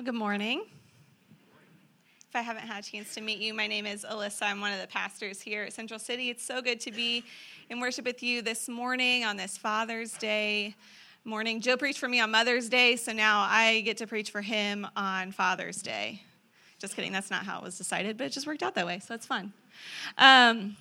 Well, good morning. If I haven't had a chance to meet you, my name is Allyssa. I'm one of the pastors here at Central City. It's so good to be in worship with you this morning on this Father's Day morning. Joe preached for me on Mother's Day, so now I get to preach for him on Father's Day. Just kidding, that's not how it was decided, but it just worked out that way, so it's fun. Um,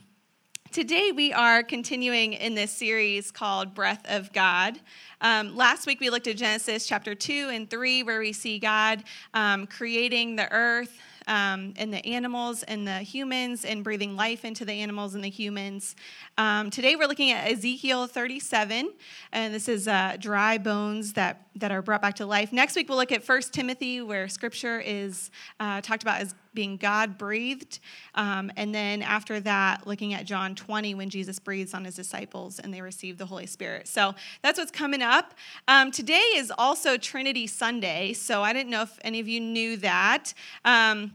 Today, we are continuing in this series called Breath of God. Um, last week, we looked at Genesis chapter 2 and 3, where we see God um, creating the earth um, and the animals and the humans and breathing life into the animals and the humans. Um, today, we're looking at Ezekiel 37, and this is uh, dry bones that, that are brought back to life. Next week, we'll look at 1 Timothy, where scripture is uh, talked about as being God breathed. Um, and then after that, looking at John 20 when Jesus breathes on his disciples and they receive the Holy Spirit. So that's what's coming up. Um, today is also Trinity Sunday. So I didn't know if any of you knew that. Um,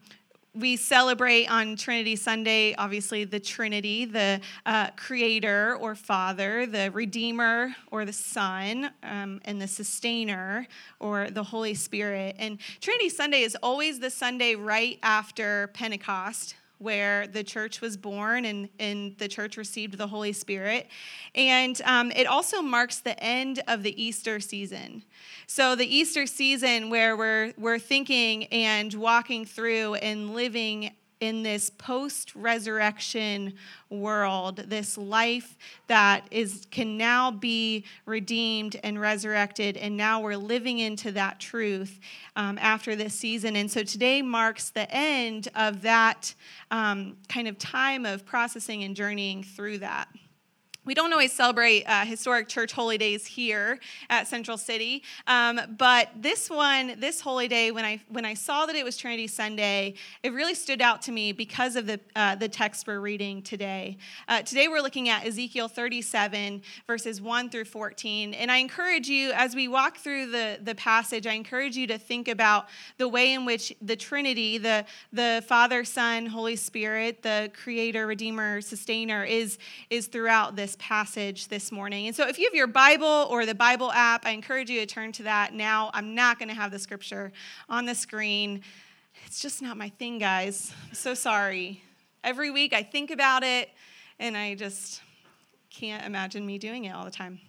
we celebrate on Trinity Sunday, obviously, the Trinity, the uh, Creator or Father, the Redeemer or the Son, um, and the Sustainer or the Holy Spirit. And Trinity Sunday is always the Sunday right after Pentecost where the church was born and, and the church received the Holy Spirit. And um, it also marks the end of the Easter season. So, the Easter season where we're, we're thinking and walking through and living in this post resurrection world, this life that is can now be redeemed and resurrected, and now we're living into that truth um, after this season. And so today marks the end of that um, kind of time of processing and journeying through that. We don't always celebrate uh, historic church holy days here at Central City, um, but this one, this holy day, when I when I saw that it was Trinity Sunday, it really stood out to me because of the uh, the text we're reading today. Uh, today we're looking at Ezekiel 37 verses 1 through 14, and I encourage you as we walk through the the passage, I encourage you to think about the way in which the Trinity, the the Father, Son, Holy Spirit, the Creator, Redeemer, Sustainer, is is throughout this passage this morning. And so if you have your Bible or the Bible app, I encourage you to turn to that now. I'm not going to have the scripture on the screen. It's just not my thing, guys. I'm so sorry. Every week I think about it and I just can't imagine me doing it all the time.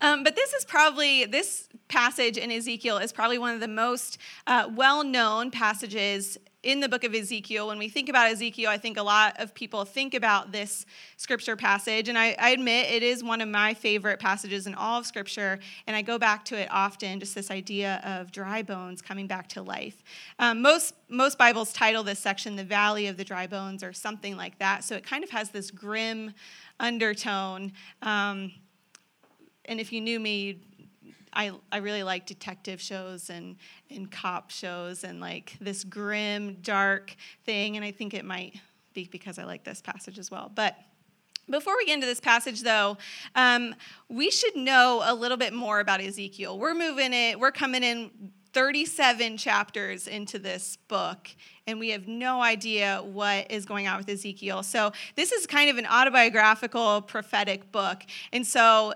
Um, but this is probably, this passage in Ezekiel is probably one of the most uh, well known passages in the book of Ezekiel. When we think about Ezekiel, I think a lot of people think about this scripture passage. And I, I, admit it is one of my favorite passages in all of scripture. And I go back to it often, just this idea of dry bones coming back to life. Um, most, most Bibles title this section The Valley of the Dry Bones or something like that. So it kind of has this grim undertone. Um, and if you knew me, I, I really like detective shows and, and cop shows and like this grim, dark thing. And I think it might be because I like this passage as well. But before we get into this passage, though, um, we should know a little bit more about Ezekiel. We're moving it, we're coming in 37 chapters into this book, and we have no idea what is going on with Ezekiel. So, this is kind of an autobiographical, prophetic book. And so,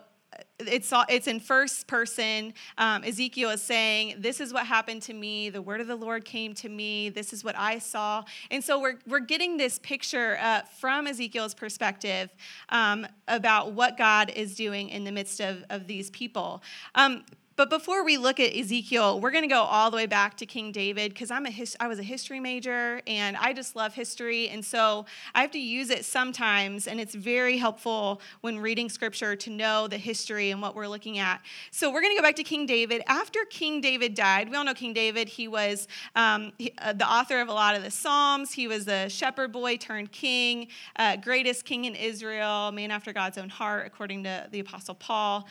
it's, it's in first person. Um, Ezekiel is saying, This is what happened to me. The word of the Lord came to me. This is what I saw. And so we're, we're getting this picture uh, from Ezekiel's perspective um, about what God is doing in the midst of, of these people. Um, but before we look at Ezekiel, we're going to go all the way back to King David because I'm a his, I was a history major and I just love history, and so I have to use it sometimes, and it's very helpful when reading scripture to know the history and what we're looking at. So we're going to go back to King David. After King David died, we all know King David. He was um, he, uh, the author of a lot of the Psalms. He was the shepherd boy turned king, uh, greatest king in Israel, man after God's own heart, according to the Apostle Paul.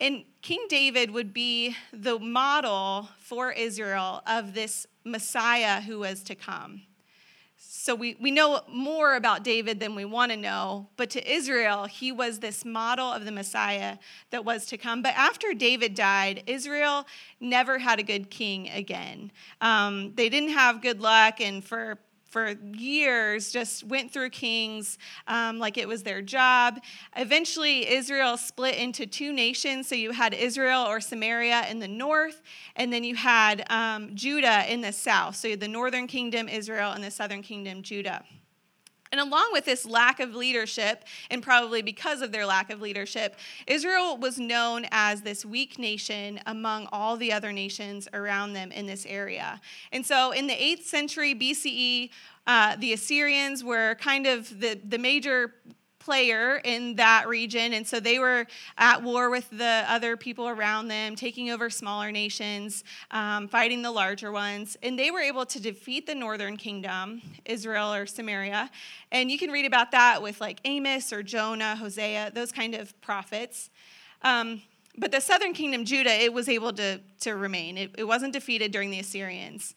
And King David would be the model for Israel of this Messiah who was to come. So we, we know more about David than we want to know, but to Israel, he was this model of the Messiah that was to come. But after David died, Israel never had a good king again. Um, they didn't have good luck, and for for years just went through kings um, like it was their job. Eventually, Israel split into two nations. So you had Israel or Samaria in the north, and then you had um, Judah in the south. So the northern kingdom, Israel, and the southern kingdom, Judah. And along with this lack of leadership, and probably because of their lack of leadership, Israel was known as this weak nation among all the other nations around them in this area. And so in the 8th century BCE, uh, the Assyrians were kind of the, the major player in that region. And so they were at war with the other people around them, taking over smaller nations, um, fighting the larger ones. And they were able to defeat the northern kingdom, Israel or Samaria. And you can read about that with like Amos or Jonah, Hosea, those kind of prophets. Um, but the southern kingdom, Judah, it was able to, to remain. It, it wasn't defeated during the Assyrians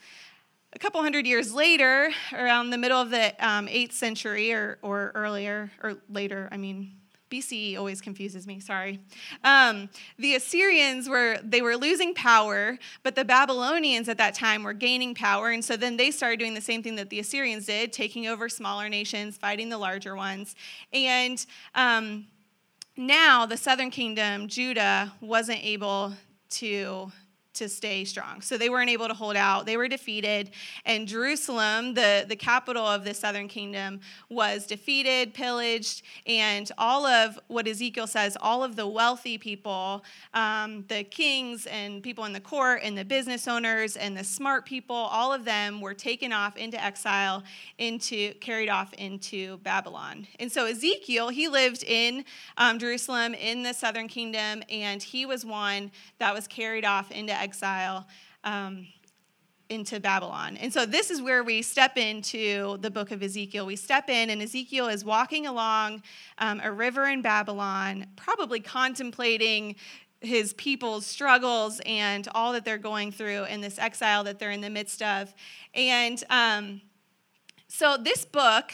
a couple hundred years later, around the middle of the um, 8th century or, or earlier, or later, I mean, BCE always confuses me, sorry. Um, the Assyrians were, they were losing power, but the Babylonians at that time were gaining power. And so then they started doing the same thing that the Assyrians did, taking over smaller nations, fighting the larger ones. And um, now the southern kingdom, Judah, wasn't able to to stay strong. So they weren't able to hold out. They were defeated. And Jerusalem, the, the capital of the southern kingdom, was defeated, pillaged, and all of what Ezekiel says, all of the wealthy people, um, the kings and people in the court, and the business owners, and the smart people, all of them were taken off into exile, into carried off into Babylon. And so Ezekiel, he lived in um, Jerusalem in the southern kingdom, and he was one that was carried off into exile um, into Babylon. And so this is where we step into the book of Ezekiel. We step in, and Ezekiel is walking along um, a river in Babylon, probably contemplating his people's struggles and all that they're going through in this exile that they're in the midst of. And um, so this book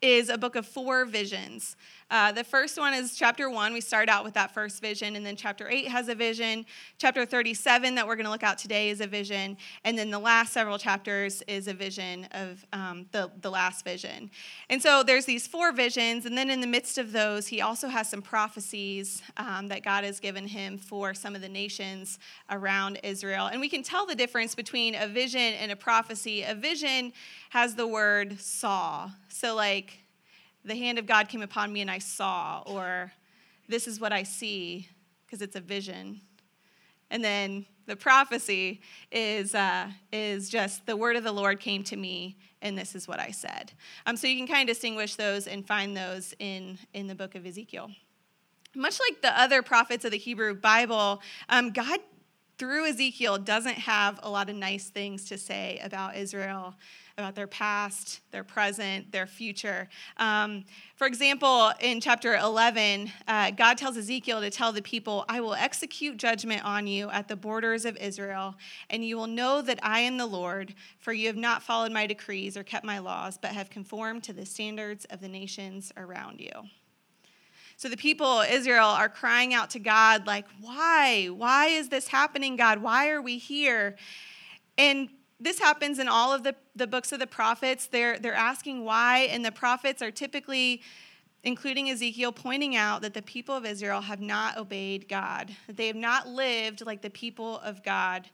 is a book of four visions. Uh, the first one is chapter one. We start out with that first vision, and then chapter eight has a vision. Chapter 37 that we're going to look at today is a vision, and then the last several chapters is a vision of um, the, the last vision. And so there's these four visions, and then in the midst of those, he also has some prophecies um, that God has given him for some of the nations around Israel. And we can tell the difference between a vision and a prophecy. A vision has the word saw. So, like, the hand of God came upon me and I saw, or this is what I see, because it's a vision. And then the prophecy is, uh, is just the word of the Lord came to me, and this is what I said. Um, so you can kind of distinguish those and find those in, in the book of Ezekiel. Much like the other prophets of the Hebrew Bible, um, God, through Ezekiel, doesn't have a lot of nice things to say about Israel about their past, their present, their future. Um, for example, in chapter 11, uh, God tells Ezekiel to tell the people, I will execute judgment on you at the borders of Israel, and you will know that I am the Lord, for you have not followed my decrees or kept my laws, but have conformed to the standards of the nations around you. So the people, Israel, are crying out to God, like, why? Why is this happening, God? Why are we here? And this happens in all of the, the books of the prophets. They're, they're asking why, and the prophets are typically, including Ezekiel, pointing out that the people of Israel have not obeyed God, they have not lived like the people of God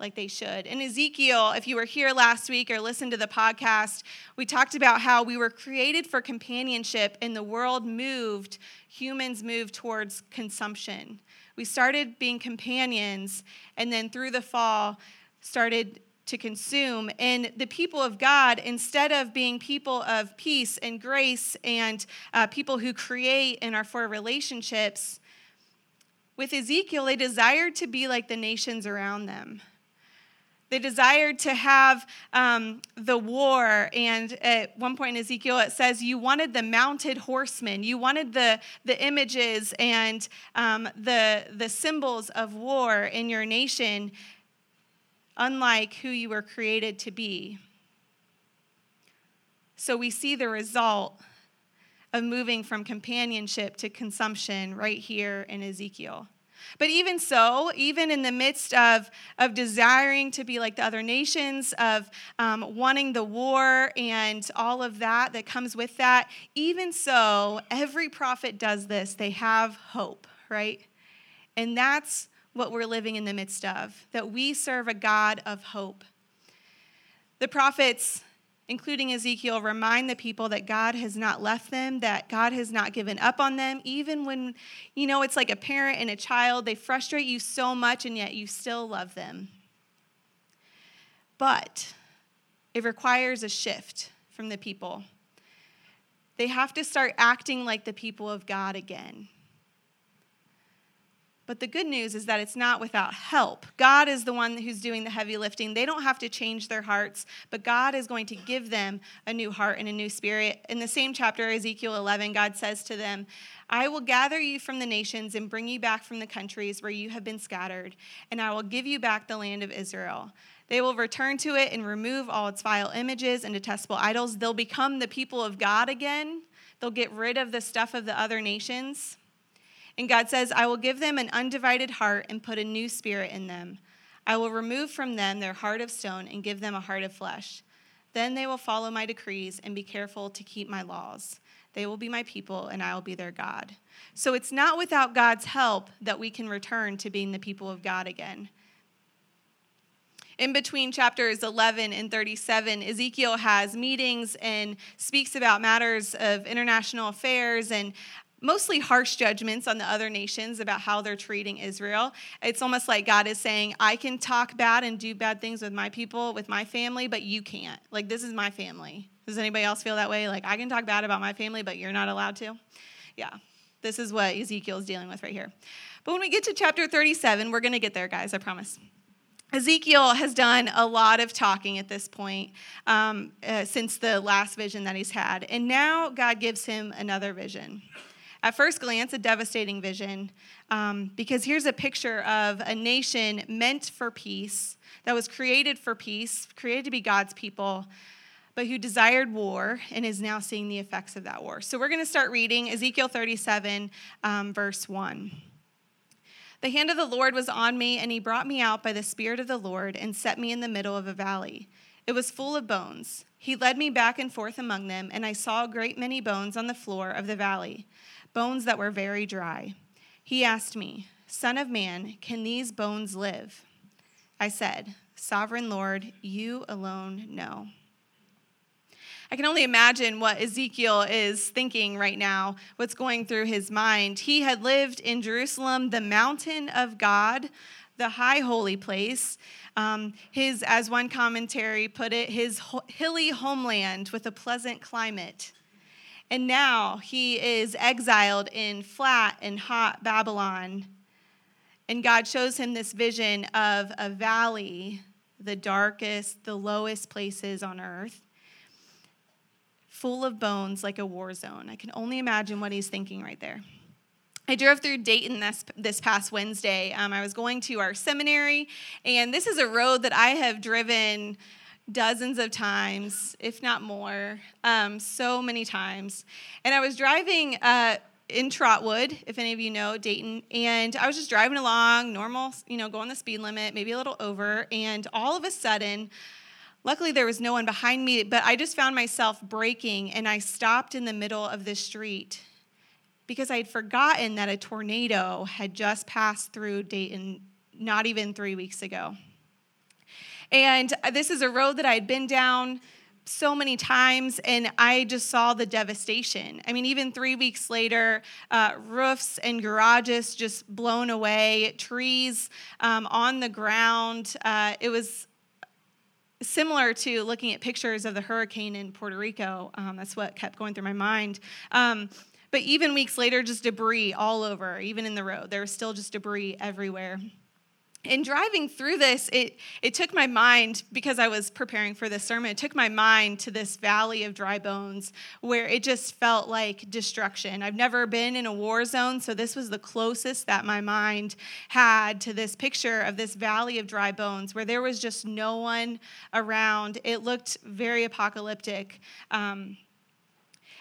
like they should. And Ezekiel, if you were here last week or listened to the podcast, we talked about how we were created for companionship and the world moved, humans moved towards consumption. We started being companions, and then through the fall, started to consume. And the people of God, instead of being people of peace and grace and uh, people who create and are for relationships, with Ezekiel, they desired to be like the nations around them. They desired to have um, the war. And at one point in Ezekiel, it says, You wanted the mounted horsemen. You wanted the, the images and um, the, the symbols of war in your nation unlike who you were created to be. So we see the result of moving from companionship to consumption right here in Ezekiel. But even so, even in the midst of, of desiring to be like the other nations, of um, wanting the war and all of that that comes with that, even so, every prophet does this. They have hope, right? And that's what we're living in the midst of, that we serve a God of hope. The prophets including Ezekiel, remind the people that God has not left them, that God has not given up on them, even when, you know, it's like a parent and a child. They frustrate you so much, and yet you still love them. But it requires a shift from the people. They have to start acting like the people of God again. But the good news is that it's not without help. God is the one who's doing the heavy lifting. They don't have to change their hearts, but God is going to give them a new heart and a new spirit. In the same chapter, Ezekiel 11, God says to them, I will gather you from the nations and bring you back from the countries where you have been scattered, and I will give you back the land of Israel. They will return to it and remove all its vile images and detestable idols. They'll become the people of God again. They'll get rid of the stuff of the other nations. And God says, I will give them an undivided heart and put a new spirit in them. I will remove from them their heart of stone and give them a heart of flesh. Then they will follow my decrees and be careful to keep my laws. They will be my people, and I will be their God. So it's not without God's help that we can return to being the people of God again. In between chapters 11 and 37, Ezekiel has meetings and speaks about matters of international affairs and mostly harsh judgments on the other nations about how they're treating Israel. It's almost like God is saying, I can talk bad and do bad things with my people, with my family, but you can't. Like, this is my family. Does anybody else feel that way? Like, I can talk bad about my family, but you're not allowed to? Yeah, this is what Ezekiel is dealing with right here. But when we get to chapter 37, we're going to get there, guys, I promise. Ezekiel has done a lot of talking at this point um, uh, since the last vision that he's had. And now God gives him another vision. At first glance, a devastating vision, um, because here's a picture of a nation meant for peace, that was created for peace, created to be God's people, but who desired war and is now seeing the effects of that war. So we're going to start reading Ezekiel 37, um, verse 1. The hand of the Lord was on me, and he brought me out by the Spirit of the Lord and set me in the middle of a valley. It was full of bones. He led me back and forth among them, and I saw a great many bones on the floor of the valley bones that were very dry. He asked me, Son of man, can these bones live? I said, Sovereign Lord, you alone know. I can only imagine what Ezekiel is thinking right now, what's going through his mind. He had lived in Jerusalem, the mountain of God, the high holy place. Um, his, as one commentary put it, his hilly homeland with a pleasant climate. And now he is exiled in flat and hot Babylon. And God shows him this vision of a valley, the darkest, the lowest places on earth, full of bones like a war zone. I can only imagine what he's thinking right there. I drove through Dayton this, this past Wednesday. Um, I was going to our seminary, and this is a road that I have driven dozens of times, if not more, um, so many times. And I was driving uh, in Trotwood, if any of you know Dayton, and I was just driving along, normal, you know, going the speed limit, maybe a little over, and all of a sudden, luckily there was no one behind me, but I just found myself braking, and I stopped in the middle of the street because I had forgotten that a tornado had just passed through Dayton not even three weeks ago. And this is a road that I had been down so many times, and I just saw the devastation. I mean, even three weeks later, uh, roofs and garages just blown away, trees um, on the ground. Uh, it was similar to looking at pictures of the hurricane in Puerto Rico. Um, that's what kept going through my mind. Um, but even weeks later, just debris all over, even in the road. There was still just debris everywhere in driving through this, it, it took my mind, because I was preparing for this sermon, it took my mind to this valley of dry bones where it just felt like destruction. I've never been in a war zone, so this was the closest that my mind had to this picture of this valley of dry bones where there was just no one around. It looked very apocalyptic. Um,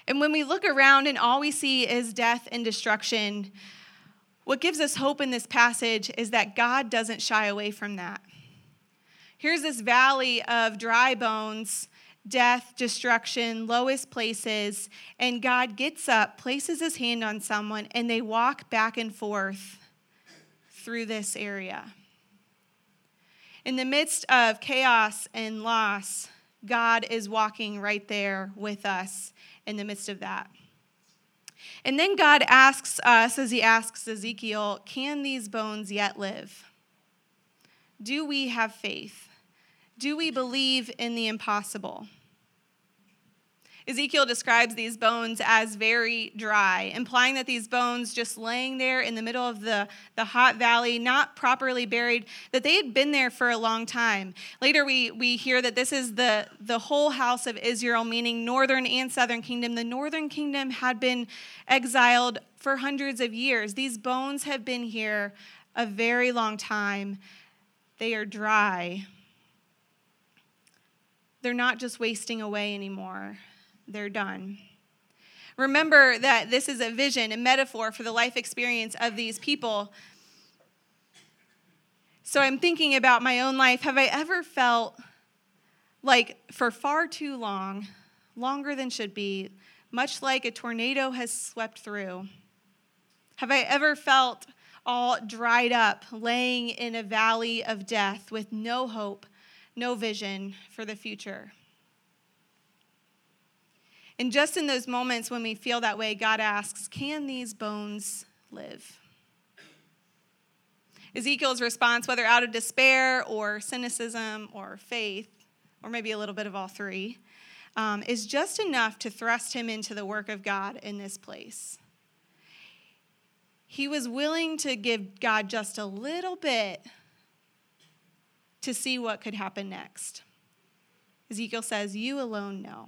and when we look around and all we see is death and destruction, what gives us hope in this passage is that God doesn't shy away from that. Here's this valley of dry bones, death, destruction, lowest places, and God gets up, places his hand on someone, and they walk back and forth through this area. In the midst of chaos and loss, God is walking right there with us in the midst of that. And then God asks us, as he asks Ezekiel, can these bones yet live? Do we have faith? Do we believe in the impossible? Ezekiel describes these bones as very dry, implying that these bones just laying there in the middle of the, the hot valley, not properly buried, that they had been there for a long time. Later, we, we hear that this is the, the whole house of Israel, meaning northern and southern kingdom. The northern kingdom had been exiled for hundreds of years. These bones have been here a very long time. They are dry. They're not just wasting away anymore they're done. Remember that this is a vision, a metaphor for the life experience of these people. So I'm thinking about my own life. Have I ever felt like for far too long, longer than should be, much like a tornado has swept through? Have I ever felt all dried up, laying in a valley of death with no hope, no vision for the future? And just in those moments when we feel that way, God asks, Can these bones live? Ezekiel's response, whether out of despair or cynicism or faith, or maybe a little bit of all three, um, is just enough to thrust him into the work of God in this place. He was willing to give God just a little bit to see what could happen next. Ezekiel says, You alone know.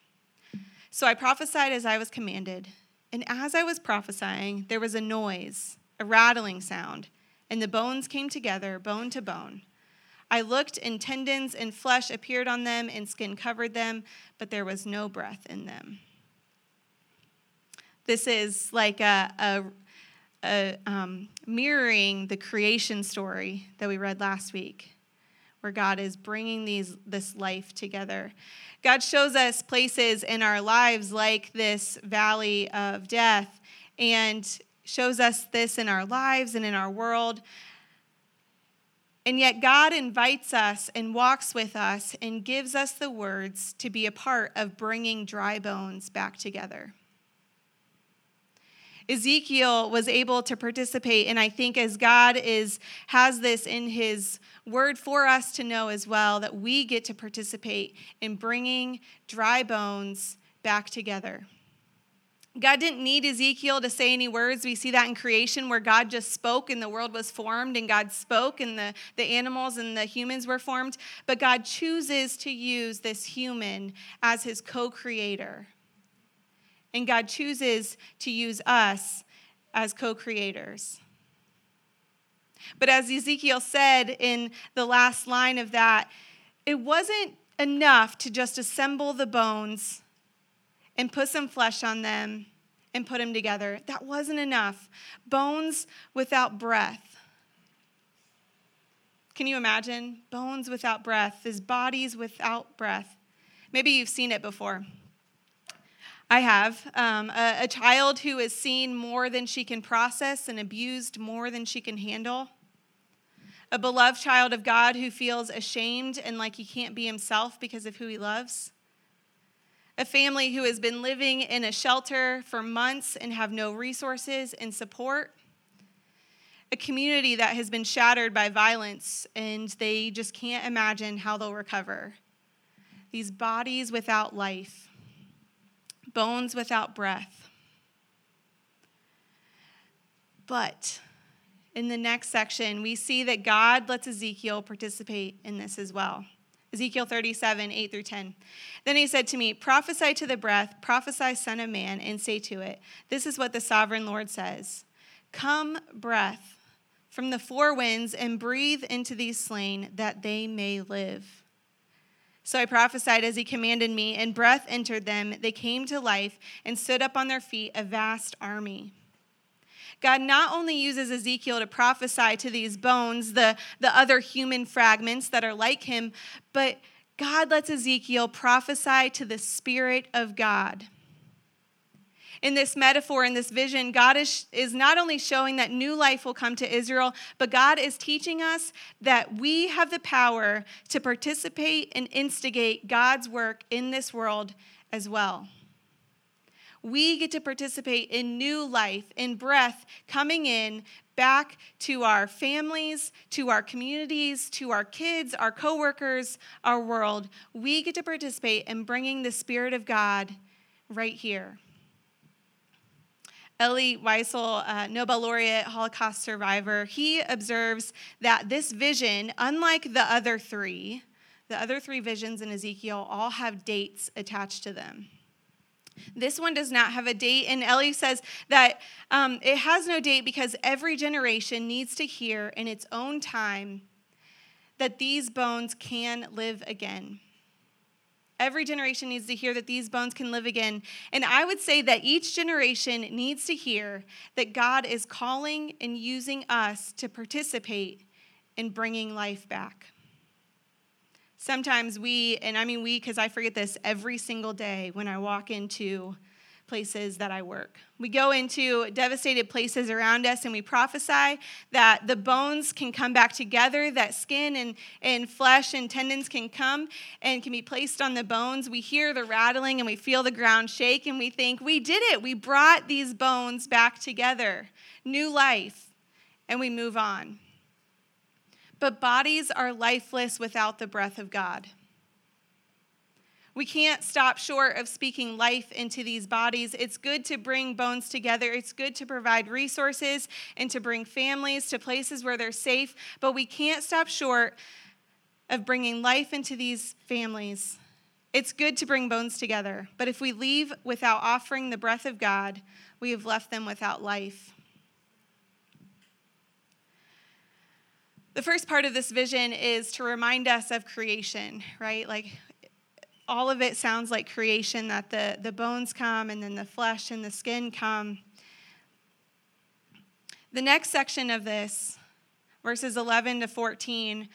So I prophesied as I was commanded. And as I was prophesying, there was a noise, a rattling sound, and the bones came together, bone to bone. I looked, and tendons and flesh appeared on them, and skin covered them, but there was no breath in them. This is like a, a, a um, mirroring the creation story that we read last week, where God is bringing these, this life together. God shows us places in our lives like this valley of death and shows us this in our lives and in our world. And yet, God invites us and walks with us and gives us the words to be a part of bringing dry bones back together. Ezekiel was able to participate, and I think as God is has this in His word for us to know as well that we get to participate in bringing dry bones back together. God didn't need Ezekiel to say any words. We see that in creation where God just spoke and the world was formed, and God spoke and the, the animals and the humans were formed. But God chooses to use this human as his co creator. And God chooses to use us as co creators. But as Ezekiel said in the last line of that, it wasn't enough to just assemble the bones and put some flesh on them and put them together. That wasn't enough. Bones without breath. Can you imagine? Bones without breath, his bodies without breath. Maybe you've seen it before. I have. Um, a, a child who has seen more than she can process and abused more than she can handle. A beloved child of God who feels ashamed and like he can't be himself because of who he loves. A family who has been living in a shelter for months and have no resources and support. A community that has been shattered by violence and they just can't imagine how they'll recover. These bodies without life bones without breath. But in the next section, we see that God lets Ezekiel participate in this as well. Ezekiel 37, 8 through 10. Then he said to me, Prophesy to the breath, prophesy, Son of Man, and say to it, This is what the sovereign Lord says Come, breath, from the four winds, and breathe into these slain, that they may live. So I prophesied as he commanded me, and breath entered them. They came to life and stood up on their feet, a vast army. God not only uses Ezekiel to prophesy to these bones, the, the other human fragments that are like him, but God lets Ezekiel prophesy to the Spirit of God. In this metaphor, in this vision, God is, is not only showing that new life will come to Israel, but God is teaching us that we have the power to participate and instigate God's work in this world as well we get to participate in new life, in breath coming in back to our families, to our communities, to our kids, our coworkers, our world. We get to participate in bringing the Spirit of God right here. Elie Wiesel, uh, Nobel laureate, Holocaust survivor, he observes that this vision, unlike the other three, the other three visions in Ezekiel all have dates attached to them. This one does not have a date, and Elie says that um, it has no date because every generation needs to hear in its own time that these bones can live again. Every generation needs to hear that these bones can live again. And I would say that each generation needs to hear that God is calling and using us to participate in bringing life back. Sometimes we, and I mean we because I forget this every single day when I walk into places that I work. We go into devastated places around us and we prophesy that the bones can come back together, that skin and, and flesh and tendons can come and can be placed on the bones. We hear the rattling and we feel the ground shake and we think, we did it. We brought these bones back together. New life. And we move on. But bodies are lifeless without the breath of God. We can't stop short of speaking life into these bodies. It's good to bring bones together. It's good to provide resources and to bring families to places where they're safe, but we can't stop short of bringing life into these families. It's good to bring bones together, but if we leave without offering the breath of God, we have left them without life. The first part of this vision is to remind us of creation, right? Like all of it sounds like creation that the, the bones come and then the flesh and the skin come. The next section of this, verses 11 to 14,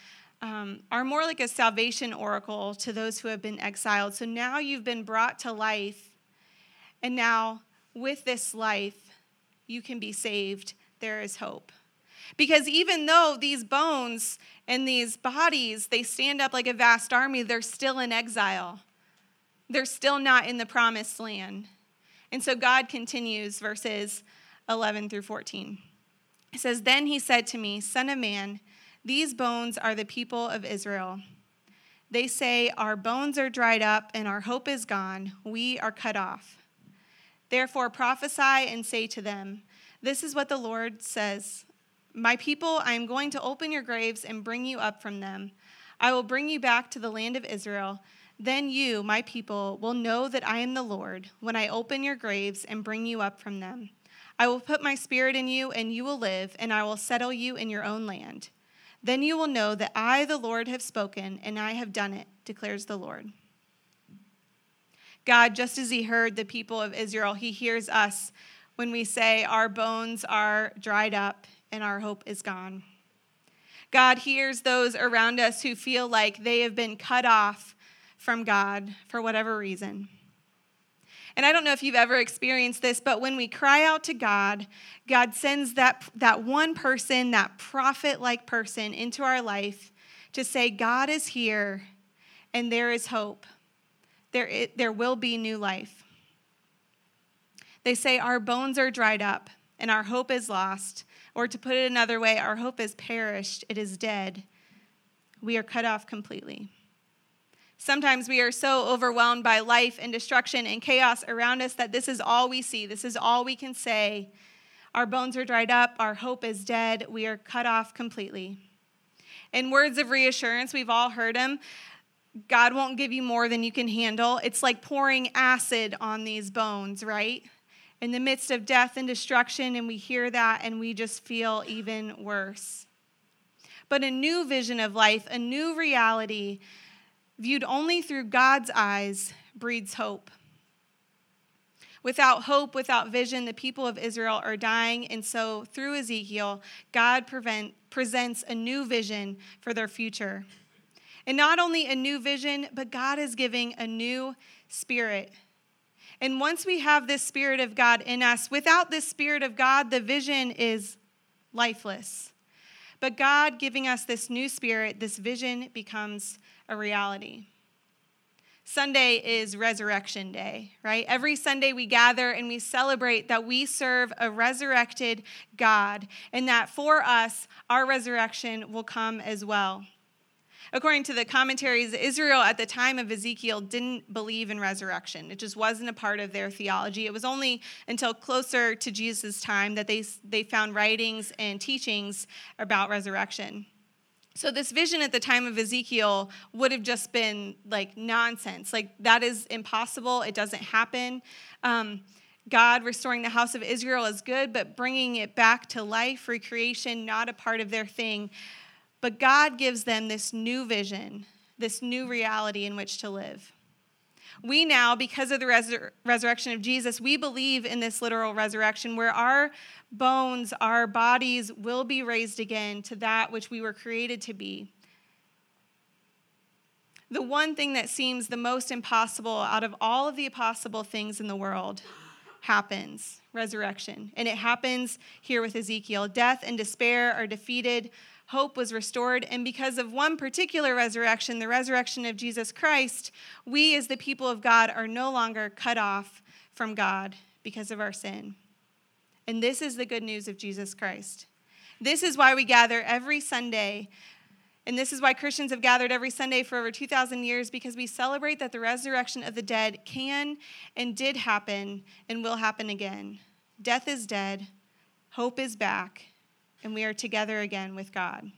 um, are more like a salvation oracle to those who have been exiled. So now you've been brought to life, and now with this life, you can be saved. There is hope. Because even though these bones and these bodies, they stand up like a vast army, they're still in exile. They're still not in the promised land. And so God continues verses 11 through 14. It says, Then he said to me, Son of man, these bones are the people of Israel. They say, Our bones are dried up and our hope is gone. We are cut off. Therefore prophesy and say to them, This is what the Lord says my people, I am going to open your graves and bring you up from them. I will bring you back to the land of Israel. Then you, my people, will know that I am the Lord when I open your graves and bring you up from them. I will put my spirit in you, and you will live, and I will settle you in your own land. Then you will know that I, the Lord, have spoken, and I have done it, declares the Lord. God, just as He heard the people of Israel, He hears us when we say, Our bones are dried up and our hope is gone. God hears those around us who feel like they have been cut off from God for whatever reason. And I don't know if you've ever experienced this, but when we cry out to God, God sends that, that one person, that prophet like person into our life to say, God is here and there is hope. There, there will be new life. They say, Our bones are dried up and our hope is lost. Or to put it another way, our hope is perished, it is dead. We are cut off completely. Sometimes we are so overwhelmed by life and destruction and chaos around us that this is all we see. This is all we can say. Our bones are dried up. Our hope is dead. We are cut off completely. In words of reassurance, we've all heard them. God won't give you more than you can handle. It's like pouring acid on these bones, right? In the midst of death and destruction, and we hear that and we just feel even worse. But a new vision of life, a new reality, viewed only through God's eyes, breeds hope. Without hope, without vision, the people of Israel are dying. And so, through Ezekiel, God prevent, presents a new vision for their future. And not only a new vision, but God is giving a new spirit. And once we have this spirit of God in us, without this spirit of God, the vision is lifeless. But God giving us this new spirit, this vision becomes a reality. Sunday is Resurrection Day, right? Every Sunday we gather and we celebrate that we serve a resurrected God and that for us, our resurrection will come as well. According to the commentaries, Israel at the time of Ezekiel didn't believe in resurrection. It just wasn't a part of their theology. It was only until closer to Jesus' time that they, they found writings and teachings about resurrection. So, this vision at the time of Ezekiel would have just been like nonsense. Like, that is impossible. It doesn't happen. Um, God restoring the house of Israel is good, but bringing it back to life, recreation, not a part of their thing. But God gives them this new vision, this new reality in which to live. We now, because of the resur- resurrection of Jesus, we believe in this literal resurrection where our bones, our bodies will be raised again to that which we were created to be. The one thing that seems the most impossible out of all of the impossible things in the world happens resurrection. And it happens here with Ezekiel. Death and despair are defeated hope was restored. And because of one particular resurrection, the resurrection of Jesus Christ, we as the people of God are no longer cut off from God because of our sin. And this is the good news of Jesus Christ. This is why we gather every Sunday. And this is why Christians have gathered every Sunday for over 2,000 years because we celebrate that the resurrection of the dead can and did happen and will happen again. Death is dead, hope is back, and we are together again with God.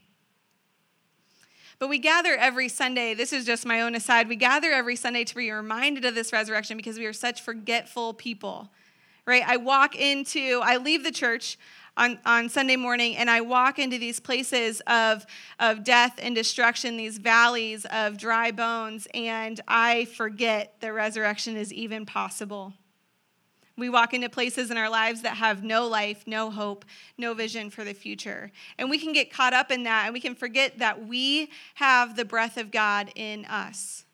But we gather every Sunday. This is just my own aside. We gather every Sunday to be reminded of this resurrection because we are such forgetful people, right? I walk into, I leave the church on, on Sunday morning and I walk into these places of, of death and destruction, these valleys of dry bones, and I forget that resurrection is even possible. We walk into places in our lives that have no life, no hope, no vision for the future. And we can get caught up in that and we can forget that we have the breath of God in us.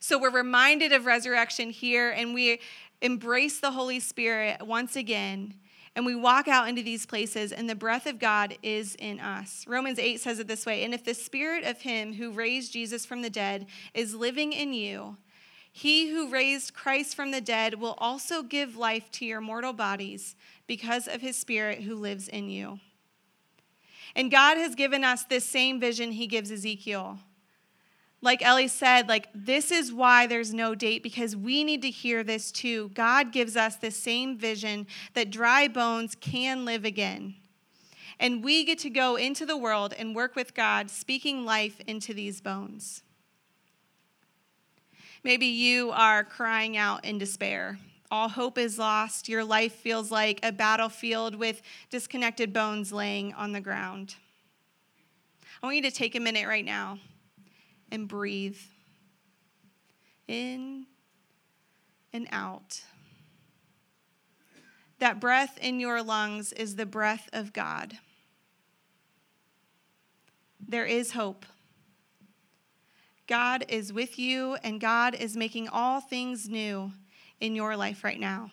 So we're reminded of resurrection here and we embrace the Holy Spirit once again. And we walk out into these places, and the breath of God is in us. Romans 8 says it this way And if the spirit of him who raised Jesus from the dead is living in you, he who raised Christ from the dead will also give life to your mortal bodies because of his Spirit who lives in you. And God has given us this same vision he gives Ezekiel. Like Elie said, like this is why there's no date because we need to hear this too. God gives us this same vision that dry bones can live again. And we get to go into the world and work with God, speaking life into these bones. Maybe you are crying out in despair. All hope is lost. Your life feels like a battlefield with disconnected bones laying on the ground. I want you to take a minute right now and breathe in and out. That breath in your lungs is the breath of God. There is hope. God is with you and God is making all things new in your life right now.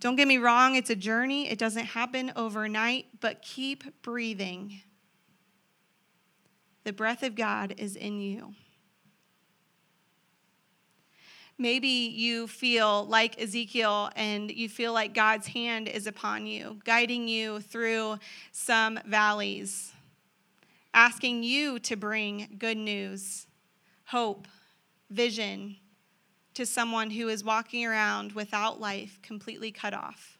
Don't get me wrong, it's a journey. It doesn't happen overnight, but keep breathing. The breath of God is in you. Maybe you feel like Ezekiel and you feel like God's hand is upon you, guiding you through some valleys, asking you to bring good news hope, vision to someone who is walking around without life, completely cut off.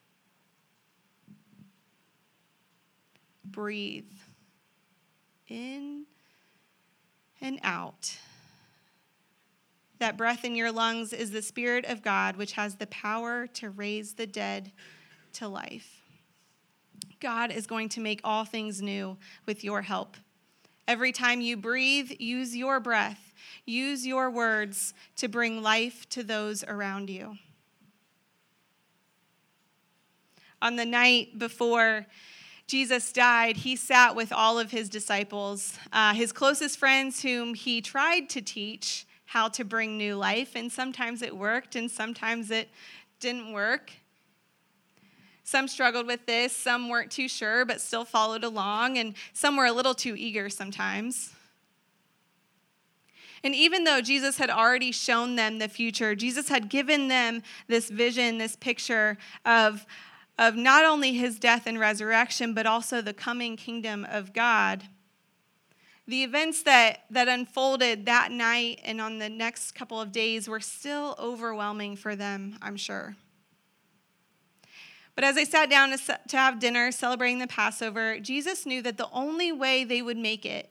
breathe in and out. That breath in your lungs is the Spirit of God, which has the power to raise the dead to life. God is going to make all things new with your help. Every time you breathe, use your breath, use your words to bring life to those around you. On the night before Jesus died, he sat with all of his disciples, uh, his closest friends, whom he tried to teach how to bring new life. And sometimes it worked, and sometimes it didn't work. Some struggled with this, some weren't too sure, but still followed along, and some were a little too eager sometimes. And even though Jesus had already shown them the future, Jesus had given them this vision, this picture of of not only his death and resurrection, but also the coming kingdom of God. The events that, that unfolded that night and on the next couple of days were still overwhelming for them, I'm sure. But as they sat down to, to have dinner celebrating the Passover, Jesus knew that the only way they would make it,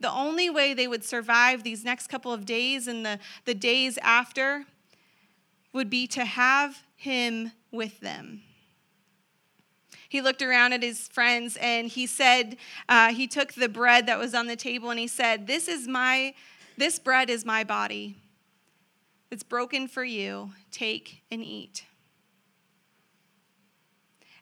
the only way they would survive these next couple of days and the, the days after, would be to have him with them he looked around at his friends and he said, uh, he took the bread that was on the table and he said, This is my, this bread is my body. It's broken for you. Take and eat.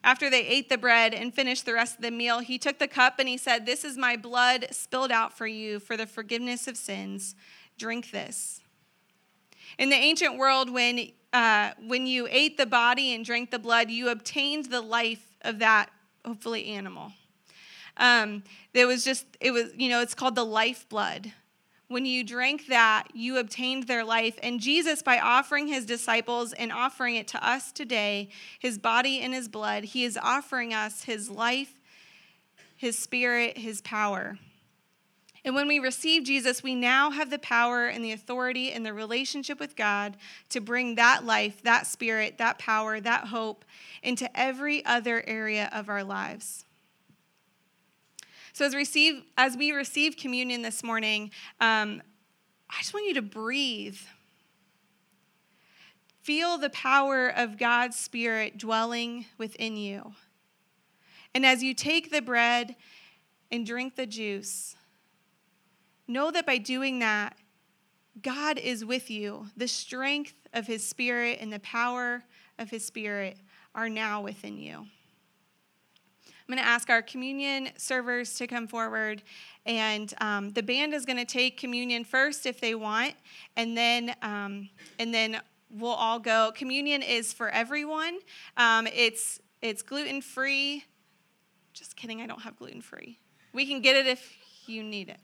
After they ate the bread and finished the rest of the meal, he took the cup and he said, This is my blood spilled out for you for the forgiveness of sins. Drink this. In the ancient world, when, uh, when you ate the body and drank the blood, you obtained the life of that, hopefully, animal. Um, there was just, it was, you know, it's called the lifeblood. When you drank that, you obtained their life. And Jesus, by offering his disciples and offering it to us today, his body and his blood, he is offering us his life, his spirit, his power. And when we receive Jesus, we now have the power and the authority and the relationship with God to bring that life, that spirit, that power, that hope into every other area of our lives. So, as, receive, as we receive communion this morning, um, I just want you to breathe. Feel the power of God's Spirit dwelling within you. And as you take the bread and drink the juice, Know that by doing that, God is with you. The strength of his spirit and the power of his spirit are now within you. I'm going to ask our communion servers to come forward, and um, the band is going to take communion first if they want, and then um, and then we'll all go. Communion is for everyone. Um, it's it's gluten free. Just kidding, I don't have gluten free. We can get it if you need it.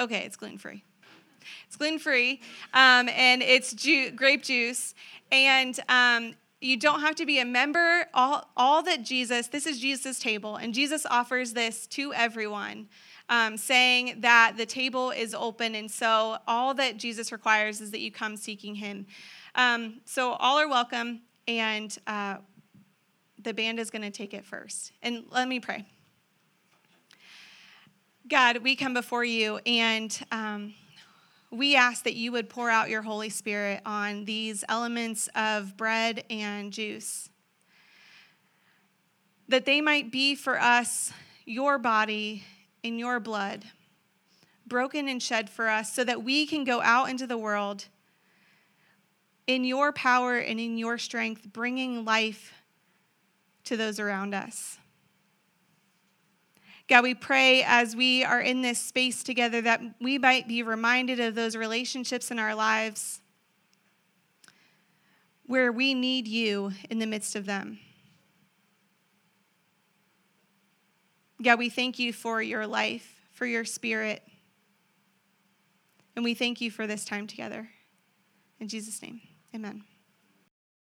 Okay, it's gluten free. It's gluten free, um, and it's ju- grape juice. And um, you don't have to be a member. All, all that Jesus, this is Jesus' table, and Jesus offers this to everyone, um, saying that the table is open. And so all that Jesus requires is that you come seeking him. Um, so all are welcome, and uh, the band is going to take it first. And let me pray. God, we come before you and um, we ask that you would pour out your Holy Spirit on these elements of bread and juice, that they might be for us your body and your blood, broken and shed for us, so that we can go out into the world in your power and in your strength, bringing life to those around us. God, we pray as we are in this space together that we might be reminded of those relationships in our lives where we need you in the midst of them. God, we thank you for your life, for your spirit, and we thank you for this time together. In Jesus' name, amen.